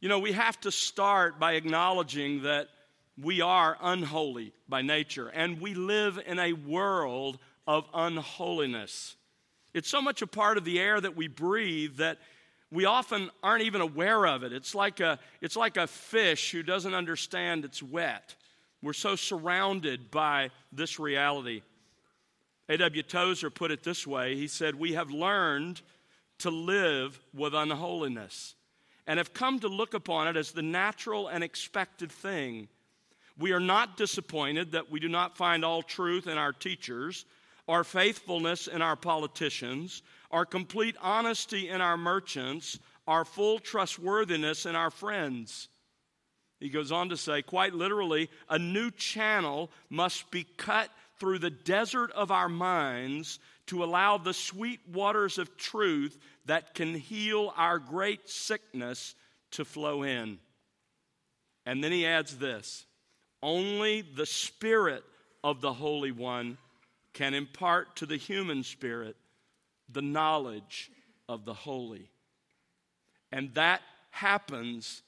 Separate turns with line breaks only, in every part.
You know, we have to start by acknowledging that we are unholy by nature, and we live in a world of unholiness. It's so much a part of the air that we breathe that we often aren't even aware of it. It's like a, it's like a fish who doesn't understand it's wet. We're so surrounded by this reality. A.W. Tozer put it this way He said, We have learned to live with unholiness and have come to look upon it as the natural and expected thing. We are not disappointed that we do not find all truth in our teachers, our faithfulness in our politicians, our complete honesty in our merchants, our full trustworthiness in our friends. He goes on to say, quite literally, a new channel must be cut through the desert of our minds to allow the sweet waters of truth that can heal our great sickness to flow in. And then he adds this only the Spirit of the Holy One can impart to the human spirit the knowledge of the holy. And that happens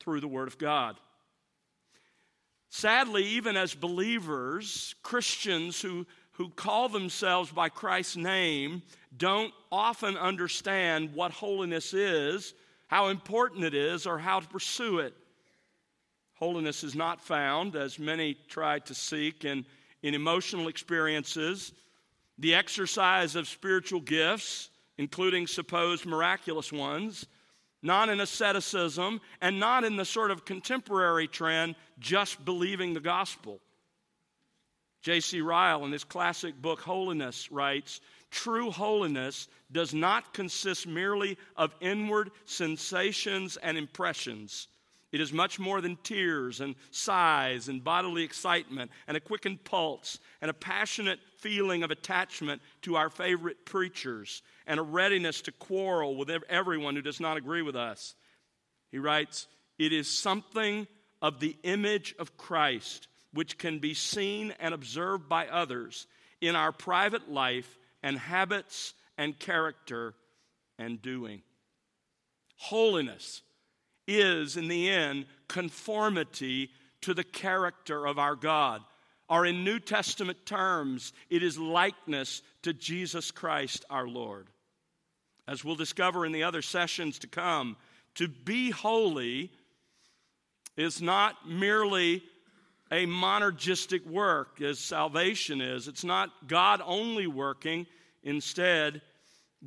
through the Word of God. Sadly, even as believers, Christians who, who call themselves by Christ's name don't often understand what holiness is, how important it is, or how to pursue it. Holiness is not found, as many try to seek, in, in emotional experiences, the exercise of spiritual gifts, including supposed miraculous ones, not in asceticism, and not in the sort of contemporary trend, just believing the gospel. J.C. Ryle, in his classic book Holiness, writes True holiness does not consist merely of inward sensations and impressions it is much more than tears and sighs and bodily excitement and a quickened pulse and a passionate feeling of attachment to our favorite preachers and a readiness to quarrel with everyone who does not agree with us. He writes, It is something of the image of Christ which can be seen and observed by others in our private life and habits and character and doing. Holiness is, in the end, conformity to the character of our God. Or, in New Testament terms, it is likeness to Jesus Christ our Lord. As we'll discover in the other sessions to come, to be holy is not merely a monergistic work as salvation is. It's not God only working. Instead,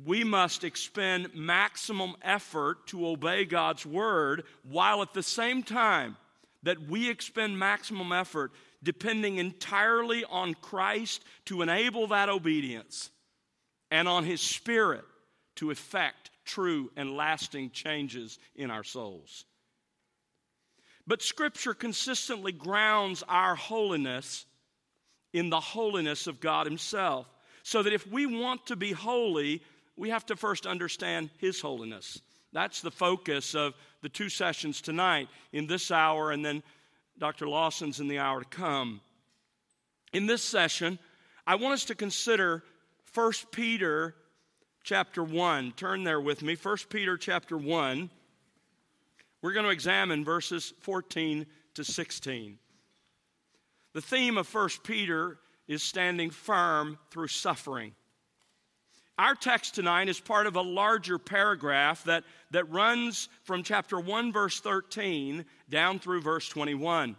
we must expend maximum effort to obey God's word, while at the same time that we expend maximum effort depending entirely on Christ to enable that obedience and on His Spirit to effect true and lasting changes in our souls. But Scripture consistently grounds our holiness in the holiness of God Himself. So that if we want to be holy, we have to first understand His holiness. That's the focus of the two sessions tonight in this hour, and then Dr. Lawson's in the hour to come. In this session, I want us to consider 1 Peter chapter 1. Turn there with me. 1 Peter chapter 1. We're going to examine verses 14 to 16. The theme of 1 Peter is standing firm through suffering. Our text tonight is part of a larger paragraph that, that runs from chapter 1, verse 13, down through verse 21.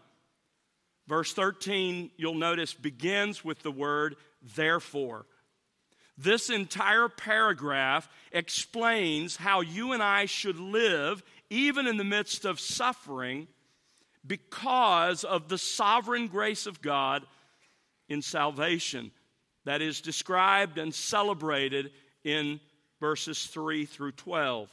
Verse 13, you'll notice, begins with the word therefore. This entire paragraph explains how you and I should live even in the midst of suffering because of the sovereign grace of God in salvation that is described and celebrated in verses 3 through 12.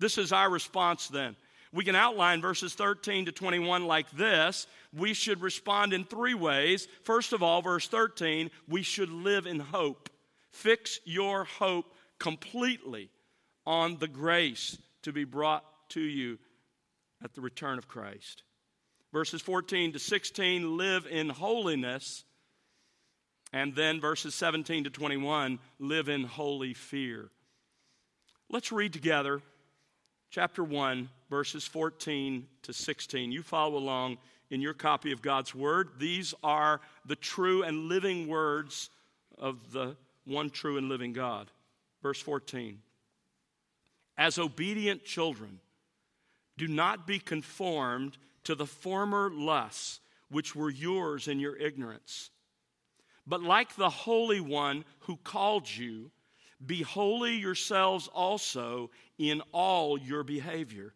This is our response then. We can outline verses 13 to 21 like this. We should respond in three ways. First of all, verse 13, we should live in hope. Fix your hope completely on the grace to be brought to you at the return of Christ. Verses 14 to 16, live in holiness and then verses 17 to 21 live in holy fear. Let's read together chapter 1, verses 14 to 16. You follow along in your copy of God's Word. These are the true and living words of the one true and living God. Verse 14 As obedient children, do not be conformed to the former lusts which were yours in your ignorance. But like the Holy One who called you, be holy yourselves also in all your behavior.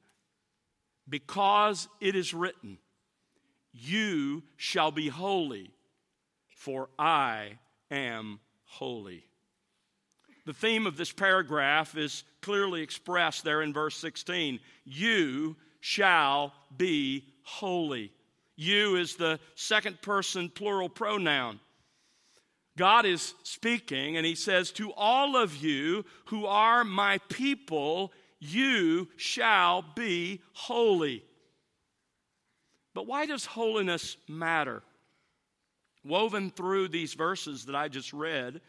Because it is written, You shall be holy, for I am holy. The theme of this paragraph is clearly expressed there in verse 16. You shall be holy. You is the second person plural pronoun. God is speaking, and He says, To all of you who are my people, you shall be holy. But why does holiness matter? Woven through these verses that I just read,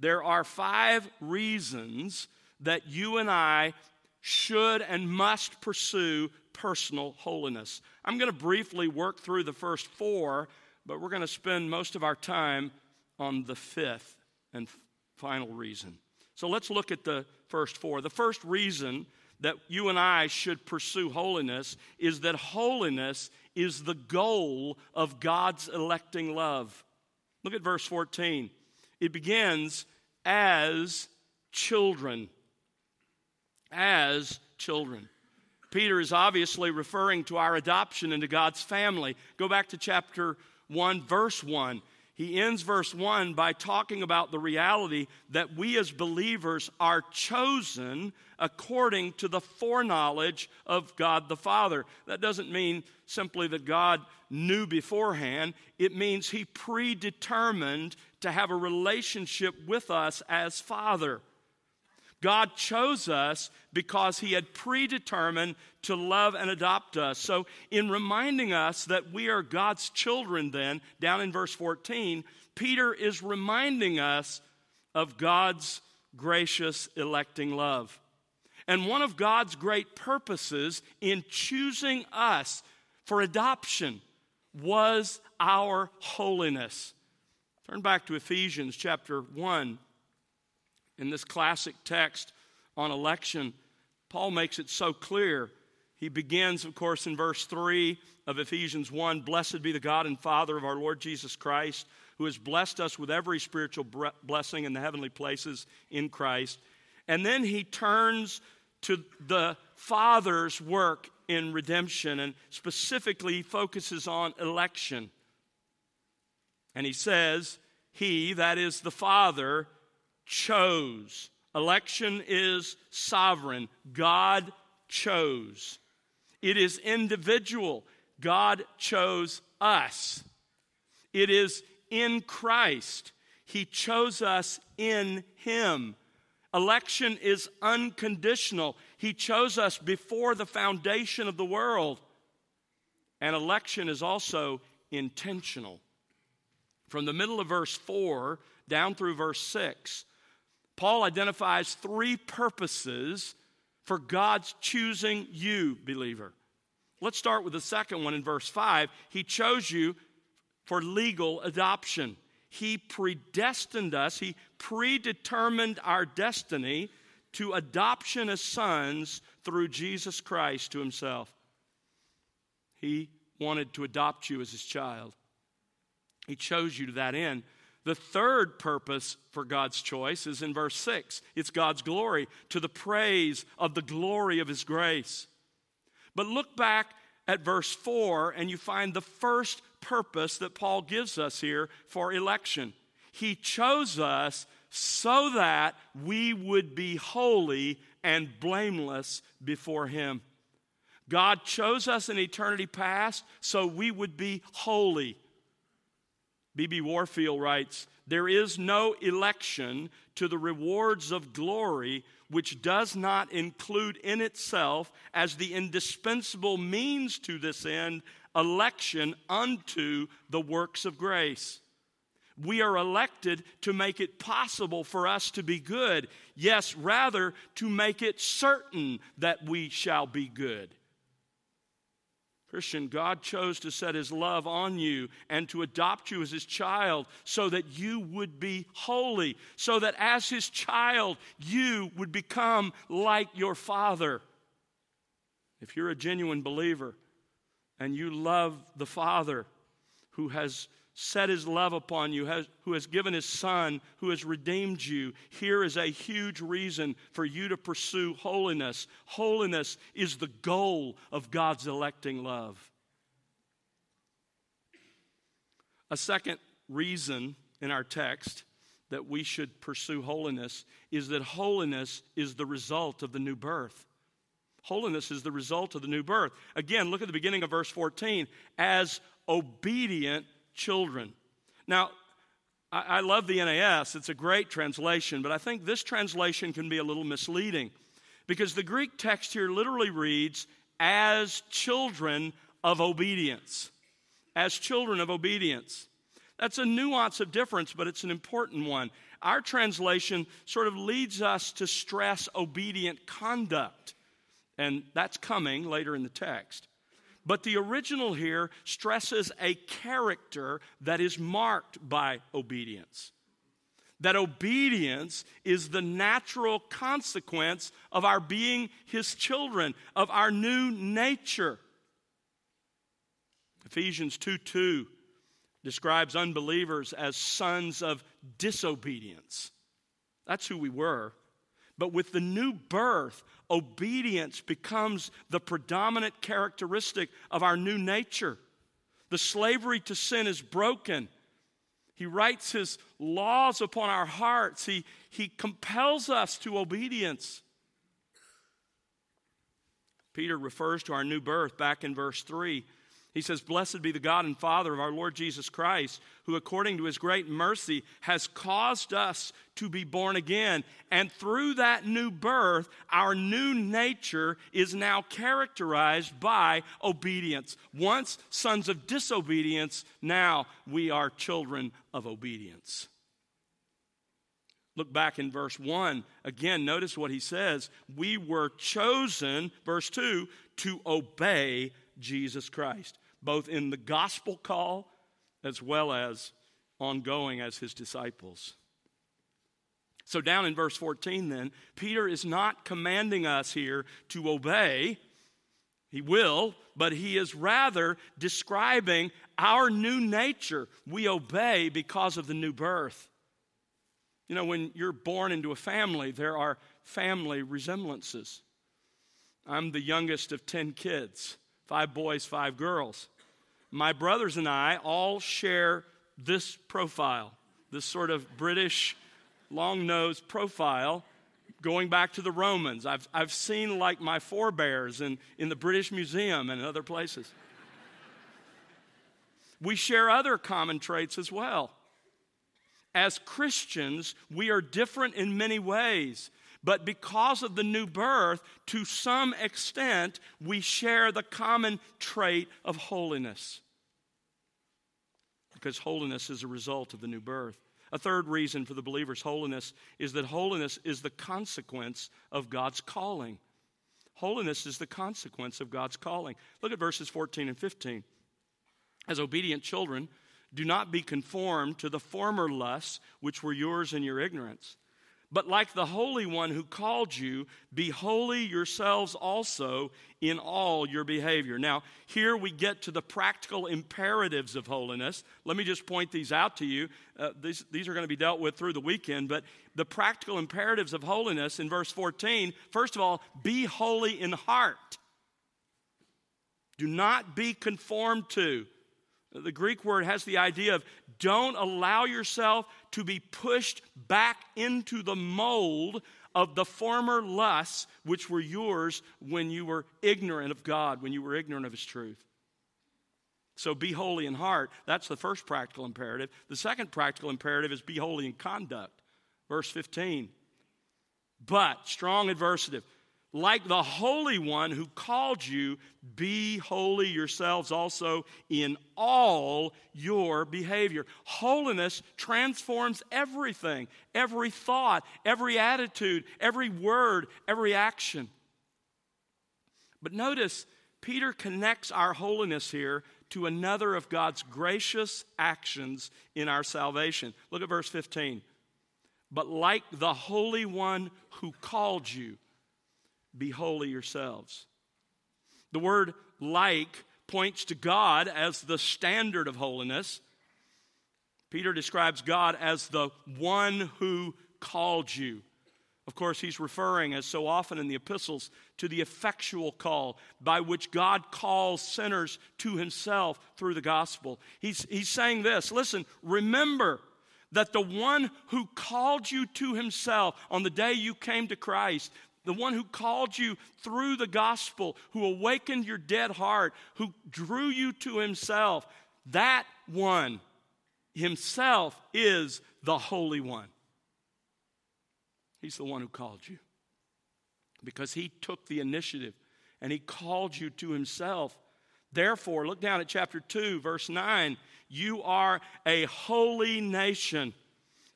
there are five reasons that you and I should and must pursue personal holiness. I'm going to briefly work through the first four, but we're going to spend most of our time on the fifth and final reason. So let's look at the first four. The first reason that you and I should pursue holiness is that holiness is the goal of God's electing love. Look at verse 14. It begins as children. As children. Peter is obviously referring to our adoption into God's family. Go back to chapter 1, verse 1 he ends verse 1 by talking about the reality that we as believers are chosen according to the foreknowledge of God the Father. That doesn't mean simply that God knew beforehand, it means He predetermined to have a relationship with us as Father. God chose us because He had predetermined to love and adopt us. So, in reminding us that we are God's children, then, down in verse 14, Peter is reminding us of God's gracious electing love. And one of God's great purposes in choosing us for adoption was our holiness. Turn back to Ephesians chapter 1 in this classic text on election, Paul makes it so clear. He begins, of course, in verse 3 of Ephesians 1 Blessed be the God and Father of our Lord Jesus Christ, who has blessed us with every spiritual blessing in the heavenly places in Christ. And then he turns to the Father's work in redemption and specifically focuses on election. And he says, He, that is the Father, chose. Election is sovereign. God chose. It is individual. God chose us. It is in Christ. He chose us in Him. Election is unconditional. He chose us before the foundation of the world. And election is also intentional. From the middle of verse 4 down through verse 6, Paul identifies three purposes for God's choosing you, believer. Let's start with the second one in verse 5. He chose you for legal adoption. He predestined us, He predetermined our destiny to adoption as sons through Jesus Christ to Himself. He wanted to adopt you as His child. He chose you to that end. The third purpose for God's choice is in verse 6 it's God's glory, to the praise of the glory of His grace. But look back at verse 4 and you find the first purpose that Paul gives us here for election. He chose us so that we would be holy and blameless before Him. God chose us in eternity past so we would be holy B.B. Warfield writes There is no election to the rewards of glory which does not include in itself, as the indispensable means to this end, election unto the works of grace. We are elected to make it possible for us to be good. Yes, rather, to make it certain that we shall be good. Christian, God chose to set his love on you and to adopt you as his child so that you would be holy, so that as his child, you would become like your father. If you're a genuine believer and you love the Father who has set his love upon you, has, who has given his son, who has redeemed you, here is a huge reason for you to pursue holiness. Holiness is the goal of God's electing love. A second reason in our text that we should pursue holiness is that holiness is the result of the new birth. Holiness is the result of the new birth. Again, look at the beginning of verse 14. As obedient children. Now, I, I love the NAS, it's a great translation, but I think this translation can be a little misleading because the Greek text here literally reads, as children of obedience. As children of obedience. That's a nuance of difference, but it's an important one. Our translation sort of leads us to stress obedient conduct, and that's coming later in the text. But the original here stresses a character that is marked by obedience. That obedience is the natural consequence of our being His children, of our new nature. Ephesians 2 2 describes unbelievers as sons of disobedience. That's who we were. But with the new birth, obedience becomes the predominant characteristic of our new nature. The slavery to sin is broken. He writes his laws upon our hearts. He, he compels us to obedience. Peter refers to our new birth back in verse 3 he says, Blessed be the God and Father of our Lord Jesus Christ, who according to his great mercy has caused us to be born again. And through that new birth, our new nature is now characterized by obedience. Once sons of disobedience, now we are children of obedience. Look back in verse 1. Again, notice what he says. We were chosen, verse 2, to obey Jesus Christ both in the gospel call as well as ongoing as his disciples. So, down in verse 14, then, Peter is not commanding us here to obey. He will, but he is rather describing our new nature. We obey because of the new birth. You know, when you're born into a family, there are family resemblances. I'm the youngest of 10 kids five boys, five girls my brothers and I all share this profile, this sort of British long nosed profile going back to the Romans. I've, I've seen like my forebears in, in the British Museum and other places. we share other common traits as well. As Christians, we are different in many ways, but because of the new birth, to some extent, we share the common trait of holiness because holiness is a result of the new birth. A third reason for the believer's holiness is that holiness is the consequence of God's calling. Holiness is the consequence of God's calling. Look at verses 14 and 15. As obedient children, do not be conformed to the former lusts which were yours in your ignorance. But like the Holy One who called you, be holy yourselves also in all your behavior. Now, here we get to the practical imperatives of holiness. Let me just point these out to you. Uh, these, these are going to be dealt with through the weekend, but the practical imperatives of holiness in verse 14 first of all, be holy in heart. Do not be conformed to. The Greek word has the idea of don't allow yourself to be pushed back into the mold of the former lusts which were yours when you were ignorant of God, when you were ignorant of His truth. So be holy in heart. That's the first practical imperative. The second practical imperative is be holy in conduct. Verse 15. But, strong adversative, like the Holy One who called you, be holy yourselves also in all your behavior. Holiness transforms everything, every thought, every attitude, every word, every action. But notice, Peter connects our holiness here to another of God's gracious actions in our salvation. Look at verse 15. But like the Holy One who called you, be holy yourselves. The word like points to God as the standard of holiness. Peter describes God as the one who called you. Of course, he's referring, as so often in the epistles, to the effectual call by which God calls sinners to himself through the gospel. He's, he's saying this listen, remember that the one who called you to himself on the day you came to Christ, the one who called you through the gospel, who awakened your dead heart, who drew you to himself, that one himself is the Holy One. He's the one who called you because he took the initiative and he called you to himself. Therefore, look down at chapter 2, verse 9. You are a holy nation,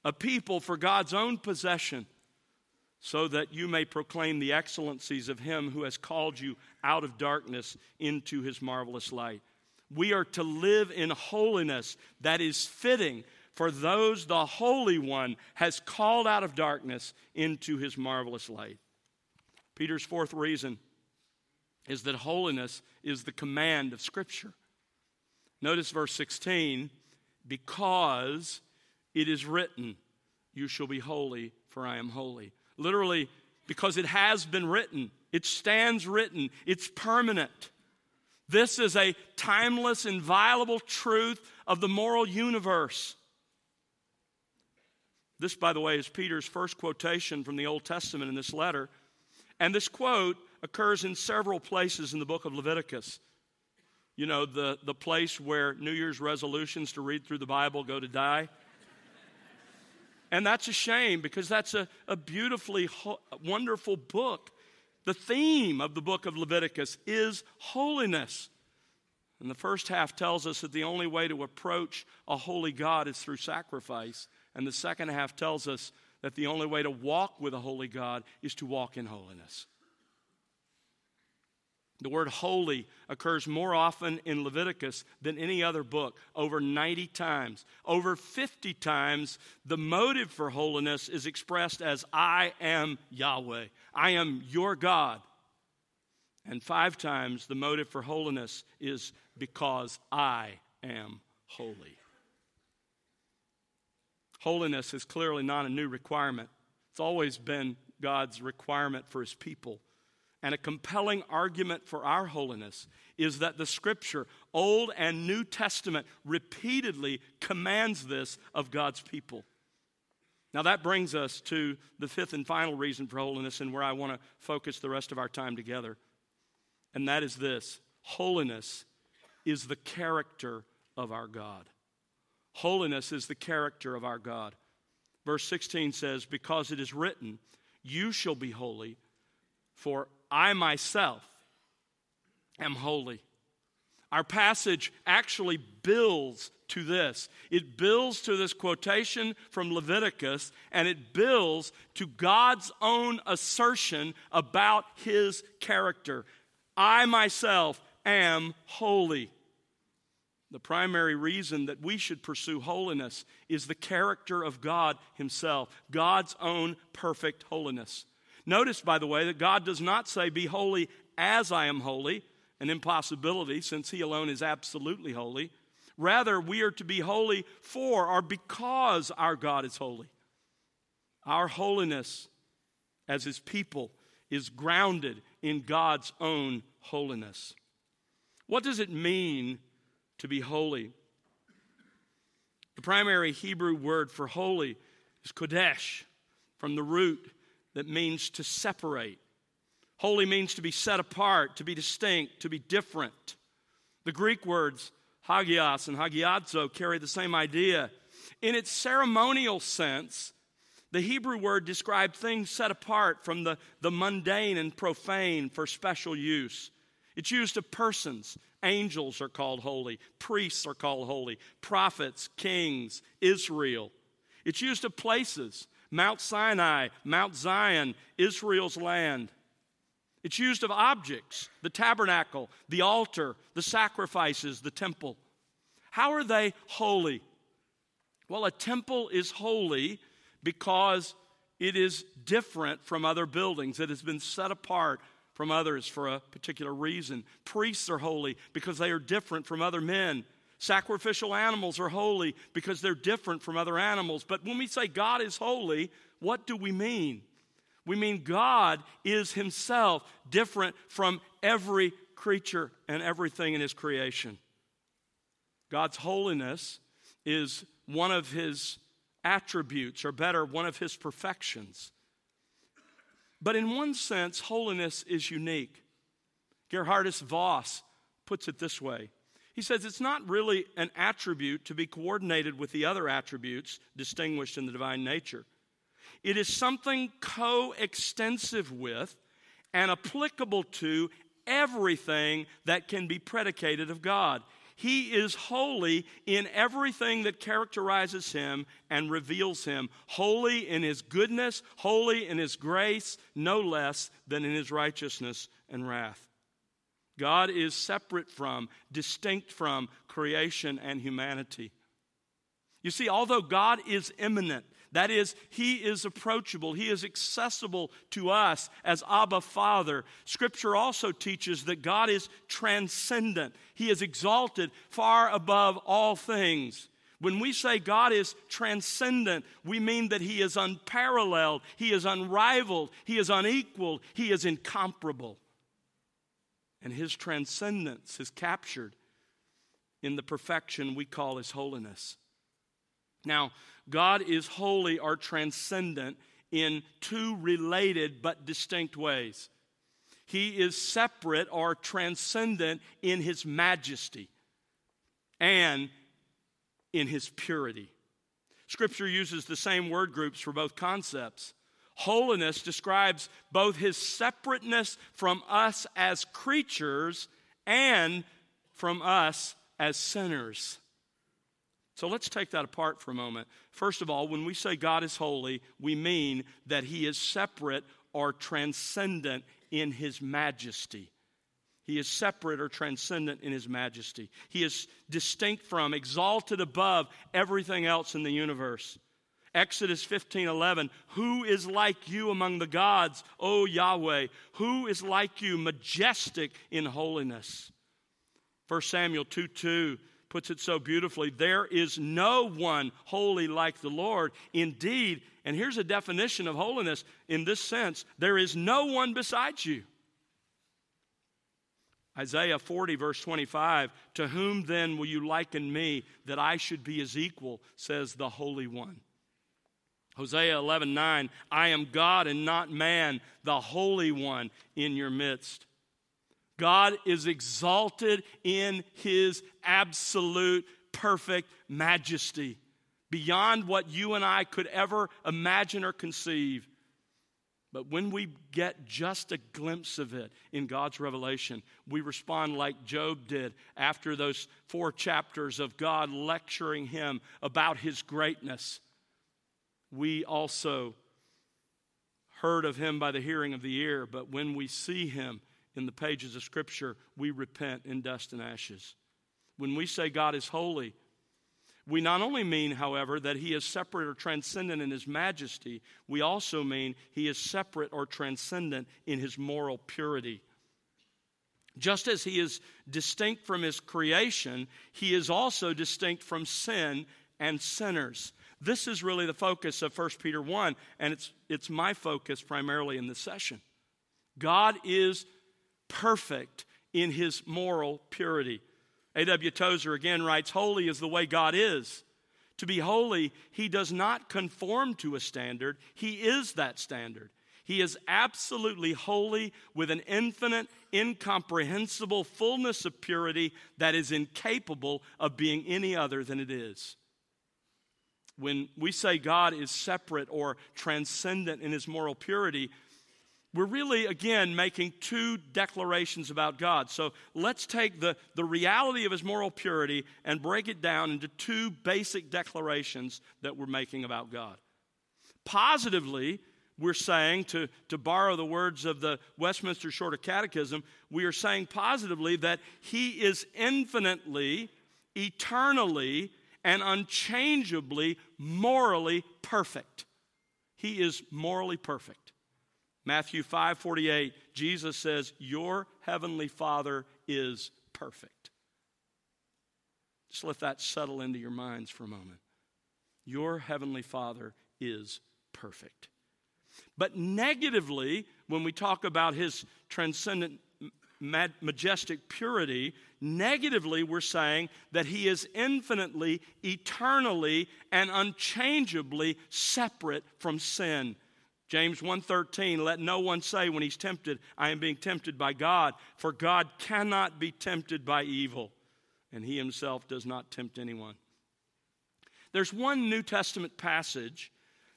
a people for God's own possession so that you may proclaim the excellencies of him who has called you out of darkness into his marvelous light. We are to live in holiness that is fitting for those the Holy One has called out of darkness into his marvelous light. Peter's fourth reason is that holiness is the command of Scripture. Notice verse 16 because it is written, You shall be holy, for I am holy literally because it has been written, it stands written, it's permanent. This is a timeless, inviolable truth of the moral universe. This, by the way, is Peter's first quotation from the Old Testament in this letter. And this quote occurs in several places in the book of Leviticus. You know, the, the place where New Year's resolutions to read through the Bible go to die. And that's a shame because that's a, a beautifully ho- wonderful book. The theme of the book of Leviticus is holiness. And the first half tells us that the only way to approach a holy God is through sacrifice. And the second half tells us that the only way to walk with a holy God is to walk in holiness. The word holy occurs more often in Leviticus than any other book, over 90 times. Over 50 times, the motive for holiness is expressed as I am Yahweh, I am your God. And five times, the motive for holiness is because I am holy. Holiness is clearly not a new requirement, it's always been God's requirement for his people. And a compelling argument for our holiness is that the scripture, Old and New Testament, repeatedly commands this of God's people. Now, that brings us to the fifth and final reason for holiness, and where I want to focus the rest of our time together. And that is this holiness is the character of our God. Holiness is the character of our God. Verse 16 says, Because it is written, You shall be holy, for I myself am holy. Our passage actually builds to this. It builds to this quotation from Leviticus, and it builds to God's own assertion about his character. I myself am holy. The primary reason that we should pursue holiness is the character of God Himself, God's own perfect holiness. Notice, by the way, that God does not say, Be holy as I am holy, an impossibility since He alone is absolutely holy. Rather, we are to be holy for or because our God is holy. Our holiness as His people is grounded in God's own holiness. What does it mean to be holy? The primary Hebrew word for holy is kodesh, from the root that means to separate. Holy means to be set apart, to be distinct, to be different. The Greek words hagios and hagiazo carry the same idea. In its ceremonial sense, The Hebrew word described things set apart from the, the mundane and profane for special use. It's used of persons. Angels are called holy, priests are called holy, prophets, kings, Israel. It's used of places Mount Sinai, Mount Zion, Israel's land. It's used of objects the tabernacle, the altar, the sacrifices, the temple. How are they holy? Well, a temple is holy because it is different from other buildings. It has been set apart from others for a particular reason. Priests are holy because they are different from other men. Sacrificial animals are holy because they're different from other animals. But when we say God is holy, what do we mean? We mean God is Himself different from every creature and everything in His creation. God's holiness is one of His attributes, or better, one of His perfections. But in one sense, holiness is unique. Gerhardus Vos puts it this way He says it's not really an attribute to be coordinated with the other attributes distinguished in the divine nature. It is something coextensive with and applicable to everything that can be predicated of God. He is holy in everything that characterizes him and reveals him. Holy in his goodness, holy in his grace, no less than in his righteousness and wrath. God is separate from, distinct from creation and humanity. You see, although God is immanent, that is, He is approachable. He is accessible to us as Abba Father. Scripture also teaches that God is transcendent, He is exalted far above all things. When we say God is transcendent, we mean that He is unparalleled, He is unrivaled, He is unequaled, He is incomparable. And His transcendence is captured in the perfection we call His holiness. Now, God is holy or transcendent in two related but distinct ways. He is separate or transcendent in his majesty and in his purity. Scripture uses the same word groups for both concepts. Holiness describes both his separateness from us as creatures and from us as sinners. So let's take that apart for a moment. First of all, when we say God is holy, we mean that he is separate or transcendent in his majesty. He is separate or transcendent in his majesty. He is distinct from, exalted above everything else in the universe. Exodus 15 11, who is like you among the gods, O Yahweh? Who is like you, majestic in holiness? 1 Samuel 2 2, puts it so beautifully there is no one holy like the Lord. Indeed, and here's a definition of holiness in this sense there is no one besides you. Isaiah 40, verse 25, to whom then will you liken me that I should be his equal, says the Holy One. Hosea 11, 9, I am God and not man, the Holy One in your midst. God is exalted in his absolute perfect majesty, beyond what you and I could ever imagine or conceive. But when we get just a glimpse of it in God's revelation, we respond like Job did after those four chapters of God lecturing him about his greatness. We also heard of him by the hearing of the ear, but when we see him, in the pages of Scripture, we repent in dust and ashes. When we say God is holy, we not only mean, however, that he is separate or transcendent in his majesty, we also mean he is separate or transcendent in his moral purity. Just as he is distinct from his creation, he is also distinct from sin and sinners. This is really the focus of 1 Peter 1, and it's, it's my focus primarily in this session. God is perfect in his moral purity. A.W. Tozer again writes Holy is the way God is. To be holy, he does not conform to a standard, he is that standard. He is absolutely holy with an infinite, incomprehensible fullness of purity that is incapable of being any other than it is. When we say God is separate or transcendent in his moral purity, we're really, again, making two declarations about God. So let's take the, the reality of his moral purity and break it down into two basic declarations that we're making about God. Positively, we're saying, to, to borrow the words of the Westminster Shorter Catechism, we are saying positively that he is infinitely, eternally, and unchangeably morally perfect. He is morally perfect. Matthew 5 48, Jesus says, Your heavenly Father is perfect. Just let that settle into your minds for a moment. Your heavenly Father is perfect. But negatively, when we talk about his transcendent, majestic purity, negatively, we're saying that he is infinitely, eternally, and unchangeably separate from sin. James 1:13 let no one say when he's tempted I am being tempted by God for God cannot be tempted by evil and he himself does not tempt anyone. There's one New Testament passage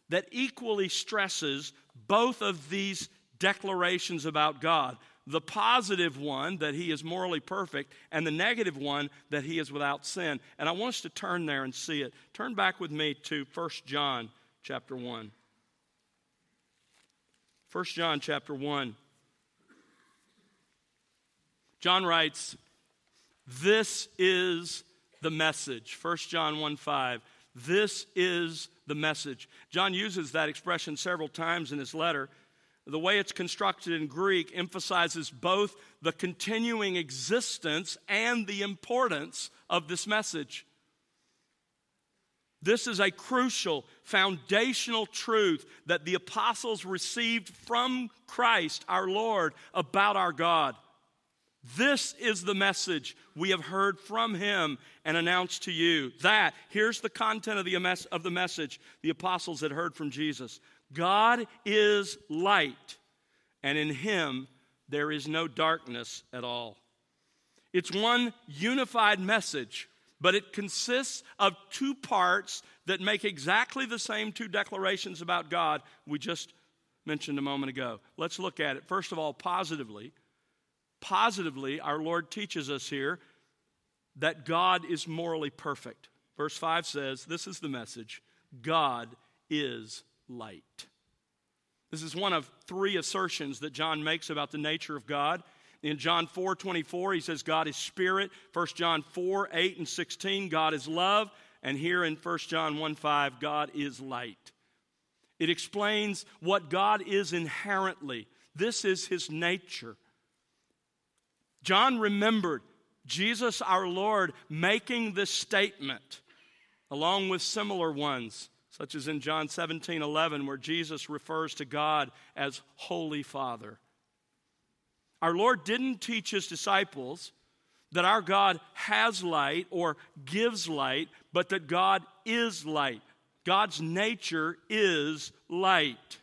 that equally stresses both of these declarations about God the positive one, that he is morally perfect, and the negative one, that he is without sin. And I want us to turn there and see it. Turn back with me to 1 John chapter 1. 1 John chapter 1. John writes, This is the message. 1 John 1 5. This is the message. John uses that expression several times in his letter. The way it's constructed in Greek emphasizes both the continuing existence and the importance of this message. This is a crucial, foundational truth that the apostles received from Christ, our Lord, about our God. This is the message we have heard from him and announced to you. That, here's the content of the, of the message the apostles had heard from Jesus God is light, and in him there is no darkness at all. It's one unified message, but it consists of two parts that make exactly the same two declarations about God we just mentioned a moment ago. Let's look at it. First of all, positively Positively, our Lord teaches us here that God is morally perfect. Verse 5 says, This is the message God is light. This is one of three assertions that John makes about the nature of God. In John 4 24, he says, God is spirit. 1 John 4 8 and 16, God is love. And here in 1 John 1 5, God is light. It explains what God is inherently. This is his nature. John remembered Jesus our Lord making this statement along with similar ones, such as in John 17 11, where Jesus refers to God as Holy Father. Our Lord didn't teach his disciples that our God has light or gives light, but that God is light. God's nature is light.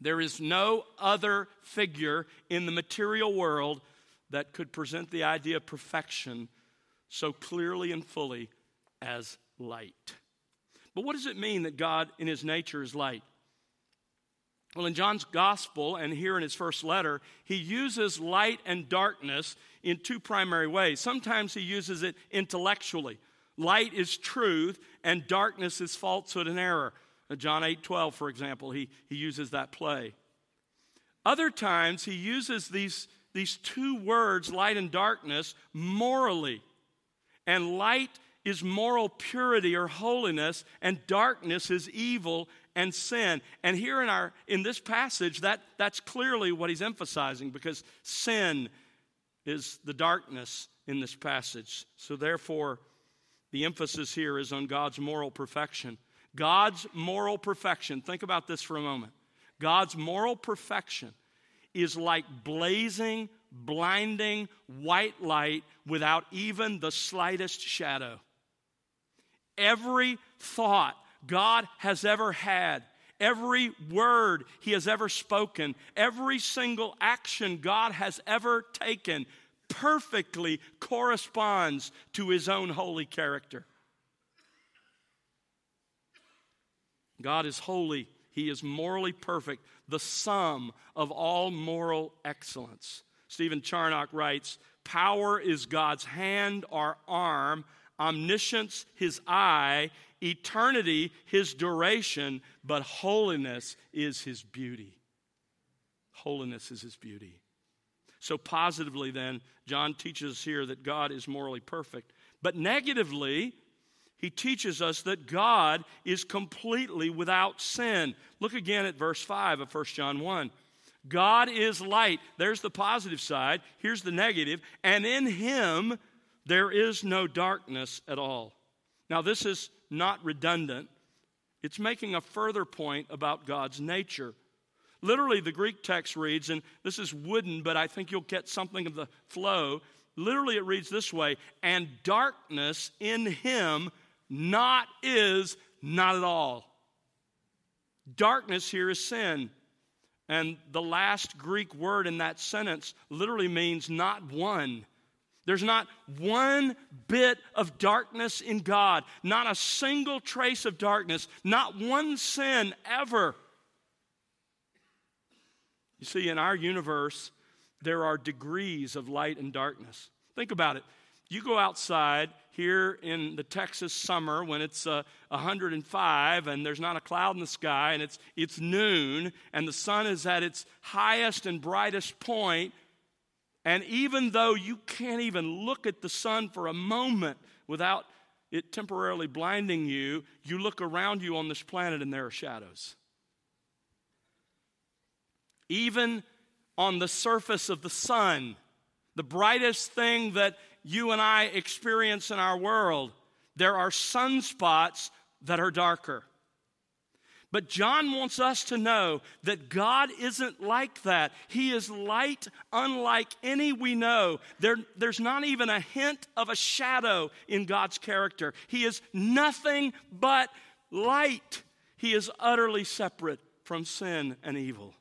There is no other figure in the material world that could present the idea of perfection so clearly and fully as light. But what does it mean that God in his nature is light? Well, in John's gospel and here in his first letter, he uses light and darkness in two primary ways. Sometimes he uses it intellectually. Light is truth and darkness is falsehood and error. Uh, John 8 12, for example, he, he uses that play. Other times, he uses these, these two words, light and darkness, morally. And light is moral purity or holiness, and darkness is evil and sin. And here in our in this passage, that, that's clearly what he's emphasizing because sin is the darkness in this passage. So therefore, the emphasis here is on God's moral perfection. God's moral perfection, think about this for a moment. God's moral perfection is like blazing, blinding white light without even the slightest shadow. Every thought God has ever had, every word He has ever spoken, every single action God has ever taken perfectly corresponds to His own holy character. God is holy, He is morally perfect, the sum of all moral excellence. Stephen Charnock writes Power is God's hand or arm, omniscience His eye, eternity His duration, but holiness is His beauty. Holiness is His beauty. So, positively, then, John teaches here that God is morally perfect. But negatively, he teaches us that God is completely without sin. Look again at verse 5 of 1 John 1. God is light. There's the positive side. Here's the negative. And in him there is no darkness at all. Now, this is not redundant, it's making a further point about God's nature. Literally, the Greek text reads, and this is wooden, but I think you'll get something of the flow. Literally, it reads this way and darkness in him not is not at all. Darkness here is sin. And the last Greek word in that sentence literally means not one. There's not one bit of darkness in God, not a single trace of darkness, not one sin ever. You see, in our universe, there are degrees of light and darkness. Think about it. You go outside here in the Texas summer when it's uh, 105 and there's not a cloud in the sky and it's, it's noon and the sun is at its highest and brightest point, and even though you can't even look at the sun for a moment without it temporarily blinding you, you look around you on this planet and there are shadows. Even on the surface of the sun, the brightest thing that you and I experience in our world, there are sunspots that are darker. But John wants us to know that God isn't like that. He is light unlike any we know. There, there's not even a hint of a shadow in God's character. He is nothing but light. He is utterly separate from sin and evil.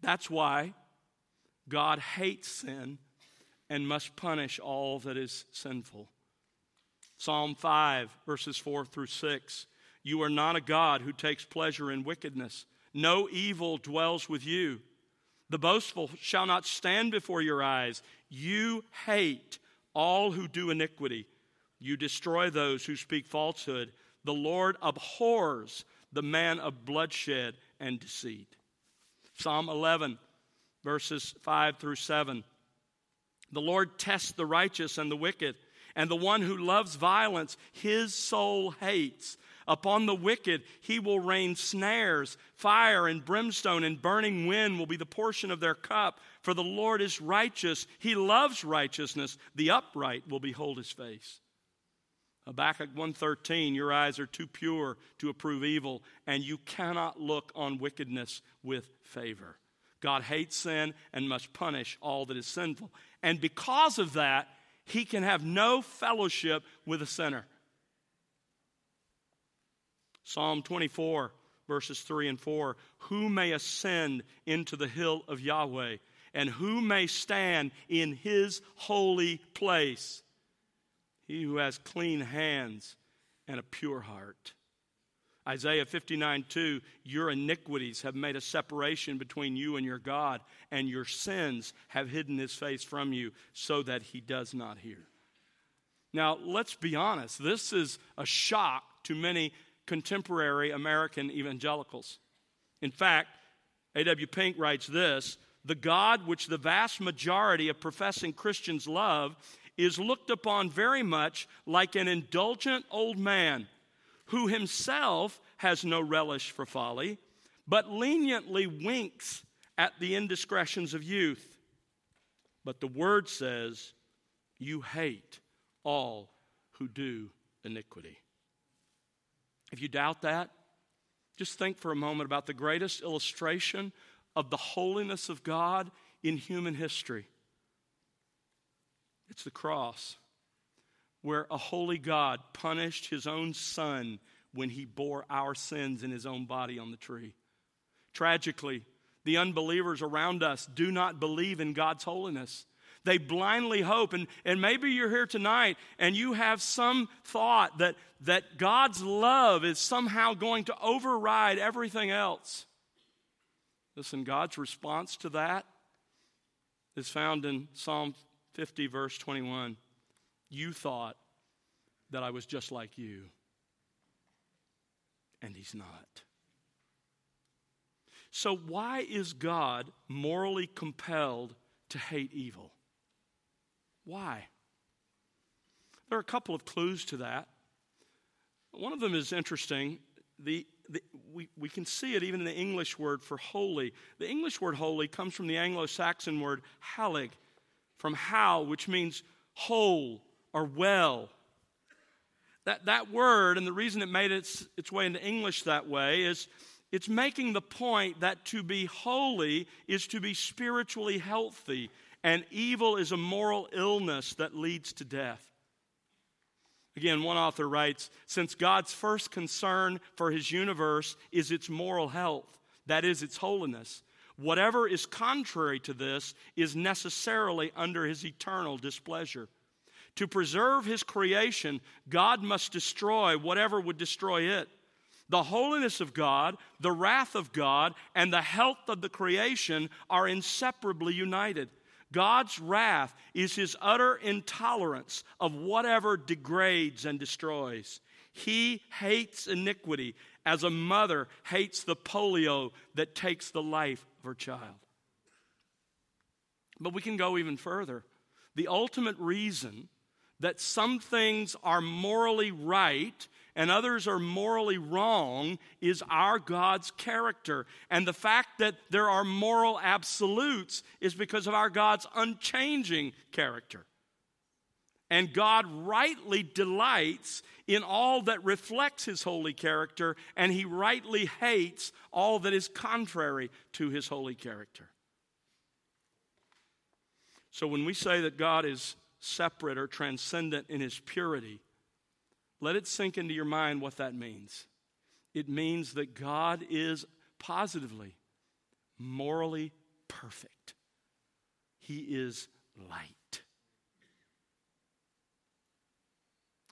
That's why God hates sin and must punish all that is sinful. Psalm 5, verses 4 through 6. You are not a God who takes pleasure in wickedness. No evil dwells with you. The boastful shall not stand before your eyes. You hate all who do iniquity. You destroy those who speak falsehood. The Lord abhors the man of bloodshed and deceit. Psalm 11, verses 5 through 7. The Lord tests the righteous and the wicked, and the one who loves violence, his soul hates. Upon the wicked, he will rain snares. Fire and brimstone and burning wind will be the portion of their cup. For the Lord is righteous. He loves righteousness. The upright will behold his face. Habakkuk 113 Your eyes are too pure to approve evil, and you cannot look on wickedness with favor. God hates sin and must punish all that is sinful. And because of that, he can have no fellowship with a sinner. Psalm 24, verses 3 and 4 Who may ascend into the hill of Yahweh, and who may stand in his holy place? He who has clean hands and a pure heart Isaiah 59 2, your iniquities have made a separation between you and your God, and your sins have hidden his face from you so that he does not hear. Now, let's be honest, this is a shock to many contemporary American evangelicals. In fact, A.W. Pink writes this The God which the vast majority of professing Christians love is looked upon very much like an indulgent old man who himself has no relish for folly, but leniently winks at the indiscretions of youth. But the word says, You hate all who do iniquity. If you doubt that, just think for a moment about the greatest illustration of the holiness of God in human history. It's the cross where a holy God punished his own son when he bore our sins in his own body on the tree. Tragically, the unbelievers around us do not believe in God's holiness. They blindly hope. And, and maybe you're here tonight and you have some thought that, that God's love is somehow going to override everything else. Listen, God's response to that is found in Psalm 50, verse 21. You thought that I was just like you, and He's not. So, why is God morally compelled to hate evil? Why? There are a couple of clues to that. One of them is interesting. The, the, we, we can see it even in the English word for holy. The English word holy comes from the Anglo Saxon word halig, from hal, which means whole or well. That, that word, and the reason it made its, its way into English that way, is it's making the point that to be holy is to be spiritually healthy, and evil is a moral illness that leads to death. Again, one author writes Since God's first concern for his universe is its moral health, that is, its holiness, whatever is contrary to this is necessarily under his eternal displeasure. To preserve his creation, God must destroy whatever would destroy it. The holiness of God, the wrath of God, and the health of the creation are inseparably united. God's wrath is his utter intolerance of whatever degrades and destroys. He hates iniquity as a mother hates the polio that takes the life of her child. But we can go even further. The ultimate reason that some things are morally right and others are morally wrong is our God's character. And the fact that there are moral absolutes is because of our God's unchanging character. And God rightly delights in all that reflects his holy character, and he rightly hates all that is contrary to his holy character. So when we say that God is separate or transcendent in his purity, let it sink into your mind what that means. It means that God is positively, morally perfect. He is light.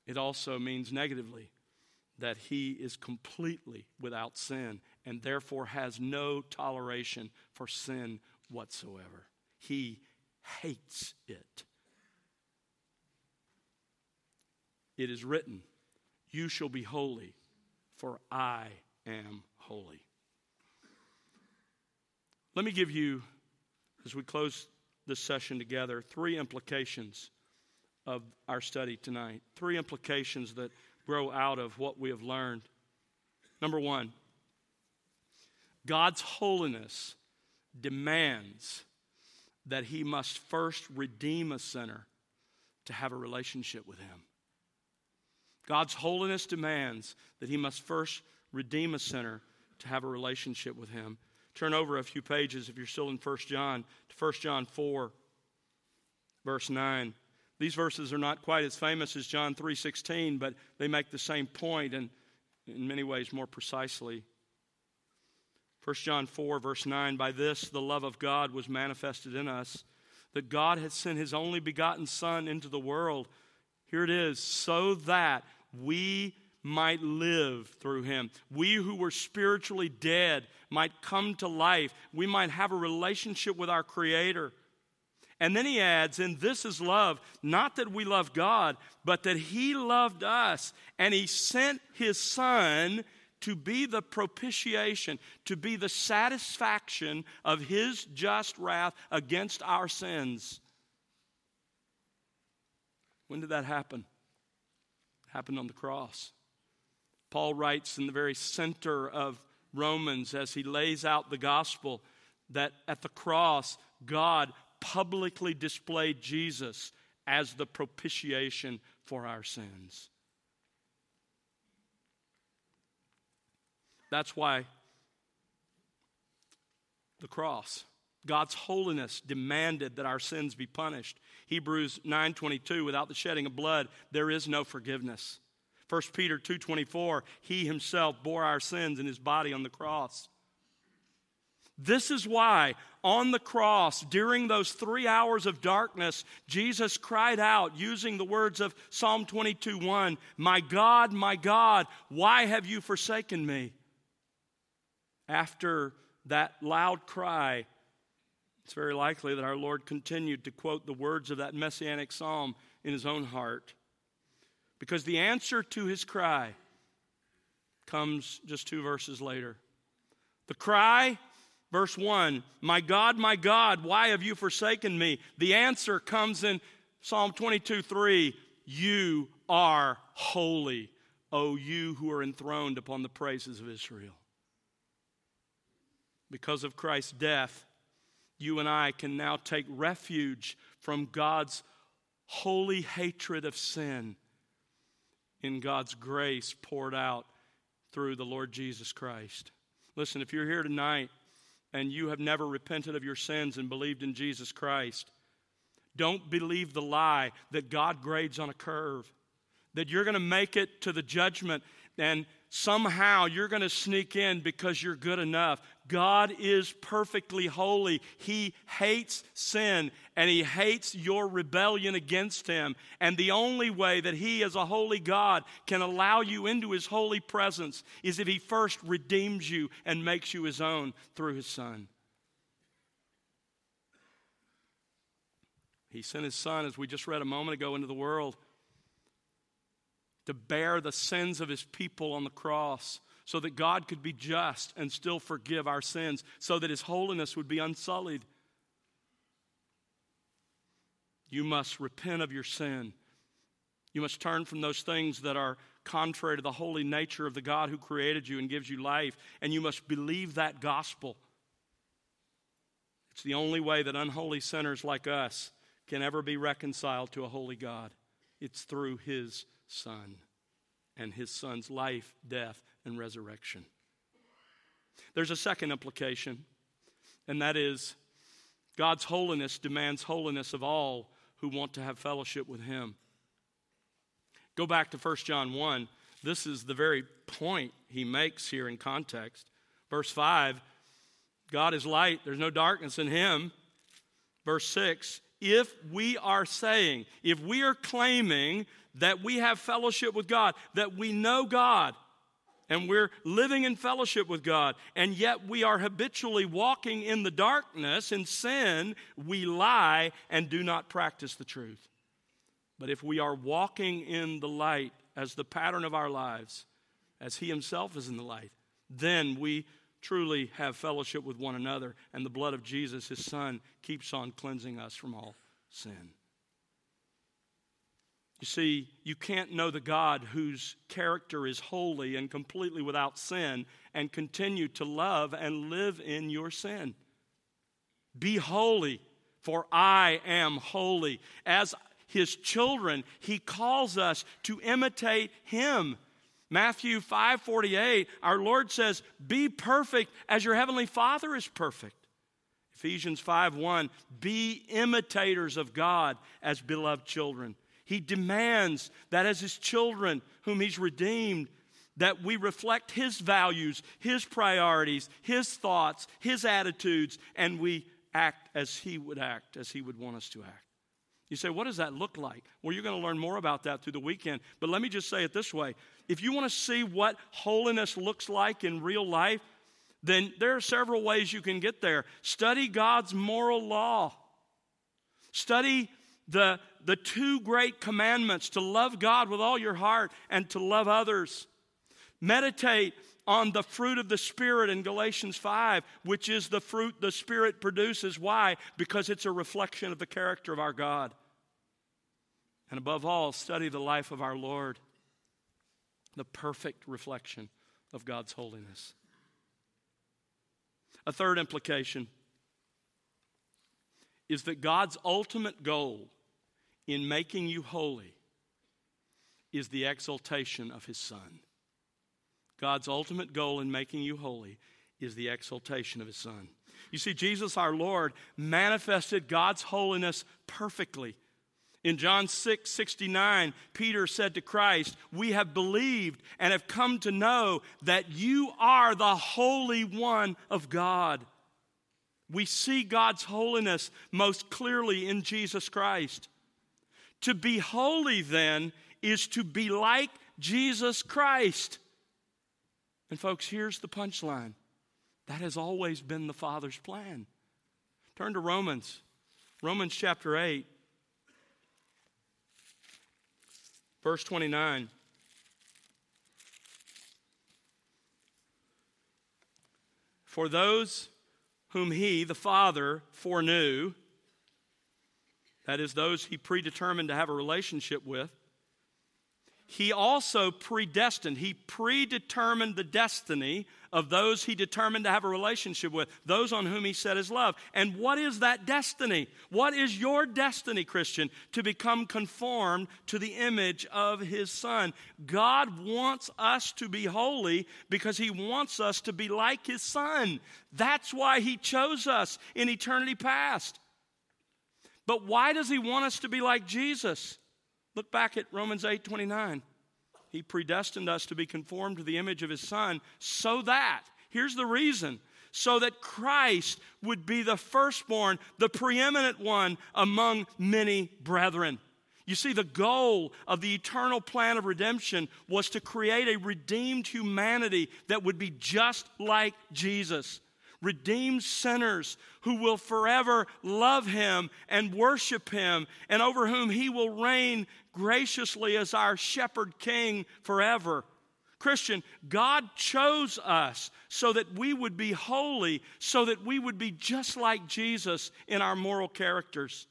It also means negatively that he is completely without sin and therefore has no toleration for sin whatsoever. He hates it. It is written, you shall be holy, for I am holy. Let me give you, as we close this session together, three implications of our study tonight. Three implications that grow out of what we have learned. Number one, God's holiness demands that he must first redeem a sinner to have a relationship with him. God's holiness demands that he must first redeem a sinner to have a relationship with him. Turn over a few pages if you're still in 1 John to 1 John 4 verse 9. These verses are not quite as famous as John 3:16, but they make the same point and in many ways more precisely. 1 John 4 verse 9 by this the love of God was manifested in us that God had sent his only begotten son into the world here it is so that we might live through him. We who were spiritually dead might come to life. We might have a relationship with our Creator. And then he adds, and this is love, not that we love God, but that he loved us and he sent his Son to be the propitiation, to be the satisfaction of his just wrath against our sins. When did that happen? Happened on the cross. Paul writes in the very center of Romans as he lays out the gospel that at the cross, God publicly displayed Jesus as the propitiation for our sins. That's why the cross. God's holiness demanded that our sins be punished. Hebrews 9:22 without the shedding of blood there is no forgiveness. 1 Peter 2:24 he himself bore our sins in his body on the cross. This is why on the cross, during those three hours of darkness, Jesus cried out using the words of Psalm 22 1 My God, my God, why have you forsaken me? After that loud cry, it's very likely that our Lord continued to quote the words of that messianic psalm in his own heart. Because the answer to his cry comes just two verses later. The cry Verse 1 My God, my God, why have you forsaken me? The answer comes in Psalm 22 3 You are holy, O you who are enthroned upon the praises of Israel. Because of Christ's death, you and I can now take refuge from God's holy hatred of sin in God's grace poured out through the Lord Jesus Christ. Listen, if you're here tonight and you have never repented of your sins and believed in Jesus Christ, don't believe the lie that God grades on a curve, that you're going to make it to the judgment and somehow you're going to sneak in because you're good enough. God is perfectly holy. He hates sin and He hates your rebellion against Him. And the only way that He, as a holy God, can allow you into His holy presence is if He first redeems you and makes you His own through His Son. He sent His Son, as we just read a moment ago, into the world to bear the sins of his people on the cross so that God could be just and still forgive our sins, so that his holiness would be unsullied. You must repent of your sin. You must turn from those things that are contrary to the holy nature of the God who created you and gives you life, and you must believe that gospel. It's the only way that unholy sinners like us can ever be reconciled to a holy God. It's through his Son and his Son's life, death, and resurrection. There's a second implication, and that is God's holiness demands holiness of all who want to have fellowship with him. Go back to 1 John 1. This is the very point he makes here in context. Verse 5 God is light, there's no darkness in him. Verse 6 If we are saying, if we are claiming that we have fellowship with God, that we know God, and we're living in fellowship with God, and yet we are habitually walking in the darkness in sin, we lie and do not practice the truth. But if we are walking in the light as the pattern of our lives, as He Himself is in the light, then we truly have fellowship with one another, and the blood of Jesus, His Son, keeps on cleansing us from all sin. You see, you can't know the God whose character is holy and completely without sin and continue to love and live in your sin. Be holy, for I am holy. As his children, he calls us to imitate him. Matthew 5:48, our Lord says, "Be perfect as your heavenly Father is perfect." Ephesians 5:1, "Be imitators of God as beloved children." He demands that as his children, whom he's redeemed, that we reflect his values, his priorities, his thoughts, his attitudes, and we act as he would act, as he would want us to act. You say, what does that look like? Well, you're going to learn more about that through the weekend. But let me just say it this way if you want to see what holiness looks like in real life, then there are several ways you can get there. Study God's moral law, study the, the two great commandments to love God with all your heart and to love others. Meditate on the fruit of the Spirit in Galatians 5, which is the fruit the Spirit produces. Why? Because it's a reflection of the character of our God. And above all, study the life of our Lord, the perfect reflection of God's holiness. A third implication is that God's ultimate goal in making you holy is the exaltation of his Son. God's ultimate goal in making you holy is the exaltation of his Son. You see, Jesus our Lord manifested God's holiness perfectly. In John 6 69, Peter said to Christ, We have believed and have come to know that you are the Holy One of God. We see God's holiness most clearly in Jesus Christ. To be holy, then, is to be like Jesus Christ. And, folks, here's the punchline that has always been the Father's plan. Turn to Romans, Romans chapter 8, verse 29. For those whom he, the Father, foreknew, that is, those he predetermined to have a relationship with, he also predestined, he predetermined the destiny of those he determined to have a relationship with, those on whom he set his love. And what is that destiny? What is your destiny, Christian? To become conformed to the image of his son. God wants us to be holy because he wants us to be like his son. That's why he chose us in eternity past. But why does he want us to be like Jesus? Look back at Romans 8 29. He predestined us to be conformed to the image of his son so that, here's the reason, so that Christ would be the firstborn, the preeminent one among many brethren. You see, the goal of the eternal plan of redemption was to create a redeemed humanity that would be just like Jesus redeemed sinners who will forever love him and worship him, and over whom he will reign graciously as our shepherd king forever. Christian, God chose us so that we would be holy, so that we would be just like Jesus in our moral characters.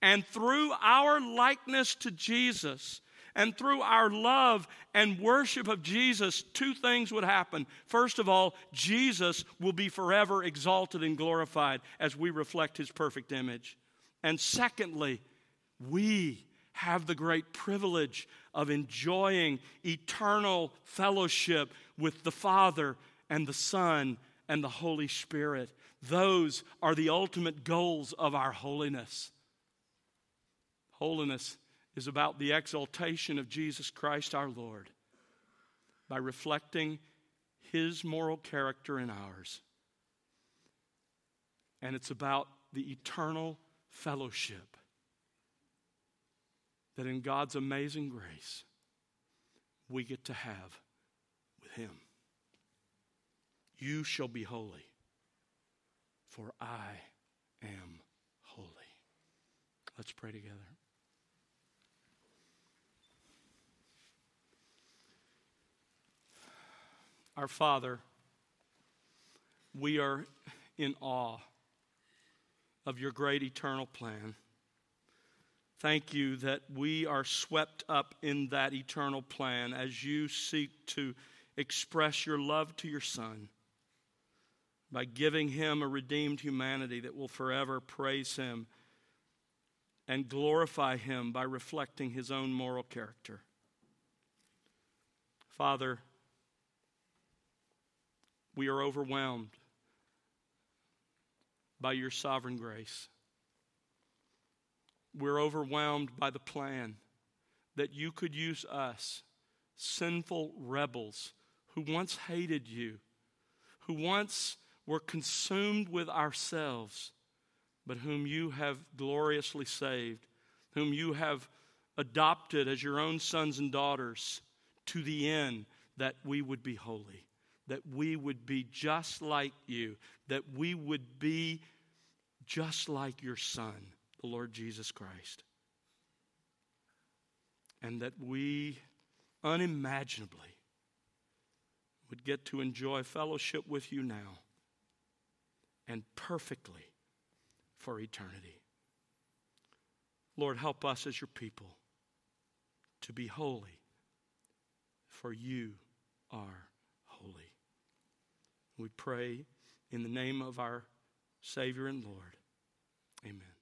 And through our likeness to Jesus, and through our love and worship of Jesus, two things would happen. First of all, Jesus will be forever exalted and glorified as we reflect his perfect image. And secondly, we have the great privilege of enjoying eternal fellowship with the Father and the Son and the Holy Spirit. Those are the ultimate goals of our holiness. Holiness is about the exaltation of Jesus Christ our Lord by reflecting his moral character in ours. And it's about the eternal fellowship that in God's amazing grace we get to have with him. You shall be holy, for I am holy. Let's pray together. Our Father, we are in awe of your great eternal plan. Thank you that we are swept up in that eternal plan as you seek to express your love to your Son by giving him a redeemed humanity that will forever praise him and glorify him by reflecting his own moral character. Father, we are overwhelmed by your sovereign grace. We're overwhelmed by the plan that you could use us, sinful rebels who once hated you, who once were consumed with ourselves, but whom you have gloriously saved, whom you have adopted as your own sons and daughters to the end that we would be holy that we would be just like you, that we would be just like your Son, the Lord Jesus Christ. And that we unimaginably would get to enjoy fellowship with you now and perfectly for eternity. Lord, help us as your people to be holy, for you are. We pray in the name of our Savior and Lord. Amen.